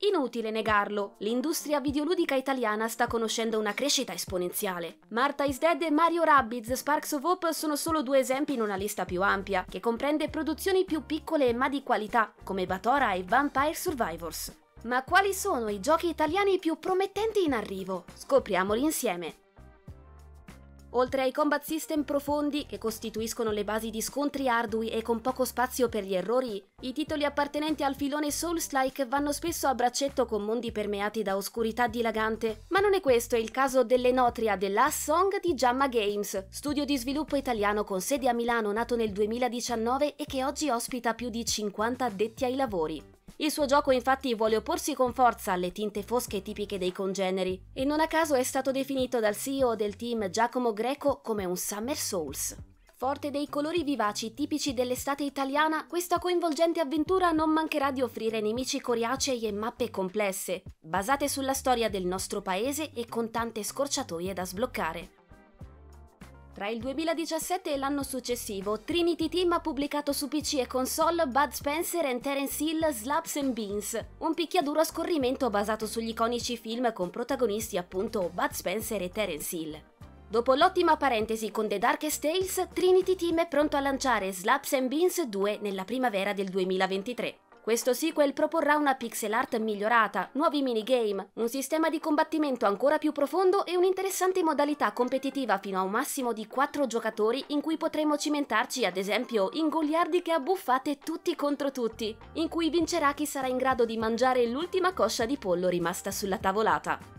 Inutile negarlo, l'industria videoludica italiana sta conoscendo una crescita esponenziale. Marta is Dead e Mario Rabbids Sparks of Hope sono solo due esempi in una lista più ampia, che comprende produzioni più piccole ma di qualità, come Batora e Vampire Survivors. Ma quali sono i giochi italiani più promettenti in arrivo? Scopriamoli insieme. Oltre ai combat system profondi, che costituiscono le basi di scontri ardui e con poco spazio per gli errori, i titoli appartenenti al filone Souls-like vanno spesso a braccetto con mondi permeati da oscurità dilagante. Ma non è questo il caso dell'Enotria The Last Song di Jamma Games, studio di sviluppo italiano con sede a Milano nato nel 2019 e che oggi ospita più di 50 addetti ai lavori. Il suo gioco infatti vuole opporsi con forza alle tinte fosche tipiche dei congeneri e non a caso è stato definito dal CEO del team Giacomo Greco come un Summer Souls. Forte dei colori vivaci tipici dell'estate italiana, questa coinvolgente avventura non mancherà di offrire nemici coriacei e mappe complesse, basate sulla storia del nostro paese e con tante scorciatoie da sbloccare. Tra il 2017 e l'anno successivo, Trinity Team ha pubblicato su PC e console Bud Spencer and Terence Hill Slaps and Beans, un picchiaduro a scorrimento basato sugli iconici film con protagonisti appunto Bud Spencer e Terence Hill. Dopo l'ottima parentesi con The Darkest Tales, Trinity Team è pronto a lanciare Slaps and Beans 2 nella primavera del 2023. Questo sequel proporrà una pixel art migliorata, nuovi minigame, un sistema di combattimento ancora più profondo e un'interessante modalità competitiva fino a un massimo di 4 giocatori in cui potremo cimentarci ad esempio in goliardiche abbuffate tutti contro tutti, in cui vincerà chi sarà in grado di mangiare l'ultima coscia di pollo rimasta sulla tavolata.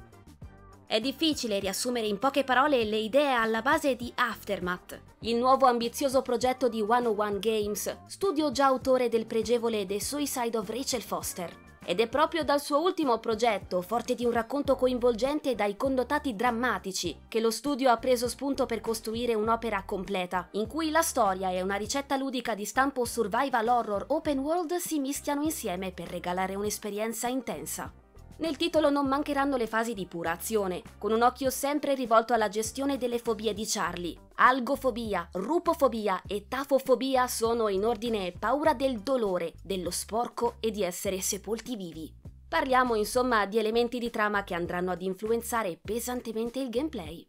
È difficile riassumere in poche parole le idee alla base di Aftermath, il nuovo ambizioso progetto di 101 Games, studio già autore del pregevole The Suicide of Rachel Foster. Ed è proprio dal suo ultimo progetto, forte di un racconto coinvolgente dai connotati drammatici, che lo studio ha preso spunto per costruire un'opera completa, in cui la storia e una ricetta ludica di stampo survival horror open world si mischiano insieme per regalare un'esperienza intensa. Nel titolo non mancheranno le fasi di pura azione, con un occhio sempre rivolto alla gestione delle fobie di Charlie. Algofobia, rupofobia e tafofobia sono in ordine paura del dolore, dello sporco e di essere sepolti vivi. Parliamo insomma di elementi di trama che andranno ad influenzare pesantemente il gameplay.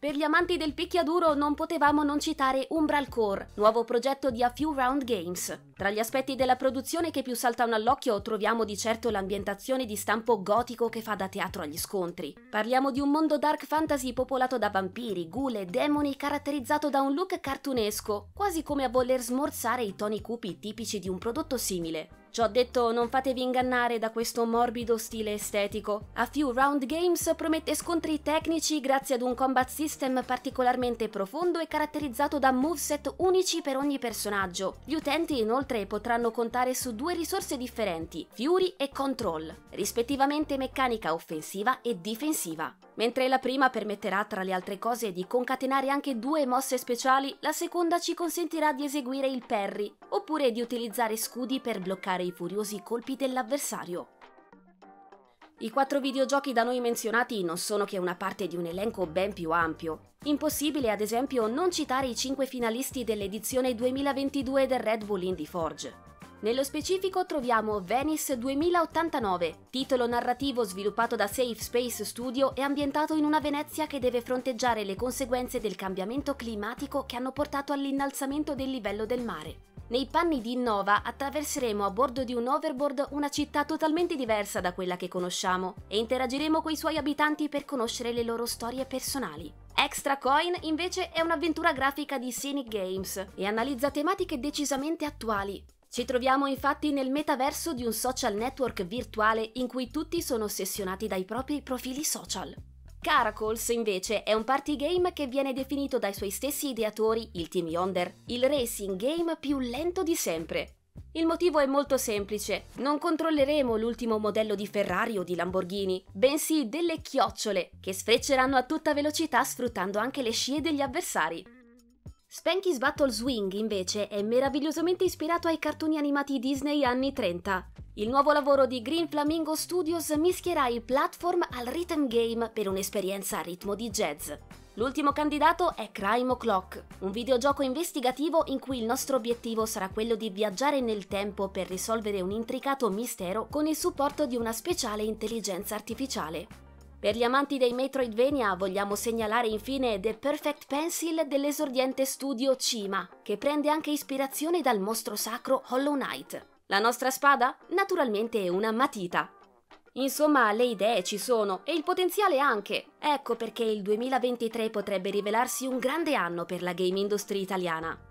Per gli amanti del picchiaduro non potevamo non citare Umbral Core, nuovo progetto di A Few Round Games. Tra gli aspetti della produzione che più saltano all'occhio troviamo di certo l'ambientazione di stampo gotico che fa da teatro agli scontri. Parliamo di un mondo dark fantasy popolato da vampiri, gule, demoni caratterizzato da un look cartunesco, quasi come a voler smorzare i toni cupi tipici di un prodotto simile. Ciò detto, non fatevi ingannare da questo morbido stile estetico. A Few Round Games promette scontri tecnici grazie ad un combat system particolarmente profondo e caratterizzato da moveset unici per ogni personaggio. Gli utenti inoltre potranno contare su due risorse differenti, Fury e Control, rispettivamente meccanica offensiva e difensiva. Mentre la prima permetterà tra le altre cose di concatenare anche due mosse speciali, la seconda ci consentirà di eseguire il parry, oppure di utilizzare scudi per bloccare i furiosi colpi dell'avversario. I quattro videogiochi da noi menzionati non sono che una parte di un elenco ben più ampio. Impossibile, ad esempio, non citare i cinque finalisti dell'edizione 2022 del Red Bull Indie Forge. Nello specifico troviamo Venice 2089, titolo narrativo sviluppato da Safe Space Studio e ambientato in una Venezia che deve fronteggiare le conseguenze del cambiamento climatico che hanno portato all'innalzamento del livello del mare. Nei panni di Innova attraverseremo a bordo di un overboard una città totalmente diversa da quella che conosciamo e interagiremo con i suoi abitanti per conoscere le loro storie personali. Extra Coin invece è un'avventura grafica di Scenic Games e analizza tematiche decisamente attuali, ci troviamo infatti nel metaverso di un social network virtuale in cui tutti sono ossessionati dai propri profili social. Caracals invece è un party game che viene definito dai suoi stessi ideatori, il Team Yonder, il racing game più lento di sempre. Il motivo è molto semplice, non controlleremo l'ultimo modello di Ferrari o di Lamborghini, bensì delle chiocciole che sfrecceranno a tutta velocità sfruttando anche le scie degli avversari. Spanky's Battle Swing, invece, è meravigliosamente ispirato ai cartoni animati Disney anni 30. Il nuovo lavoro di Green Flamingo Studios mischierà il platform al rhythm game per un'esperienza a ritmo di jazz. L'ultimo candidato è Crime O'Clock, un videogioco investigativo in cui il nostro obiettivo sarà quello di viaggiare nel tempo per risolvere un intricato mistero con il supporto di una speciale intelligenza artificiale. Per gli amanti dei Metroidvania vogliamo segnalare infine The Perfect Pencil dell'esordiente studio Cima, che prende anche ispirazione dal mostro sacro Hollow Knight. La nostra spada? Naturalmente è una matita. Insomma, le idee ci sono e il potenziale anche. Ecco perché il 2023 potrebbe rivelarsi un grande anno per la game industry italiana.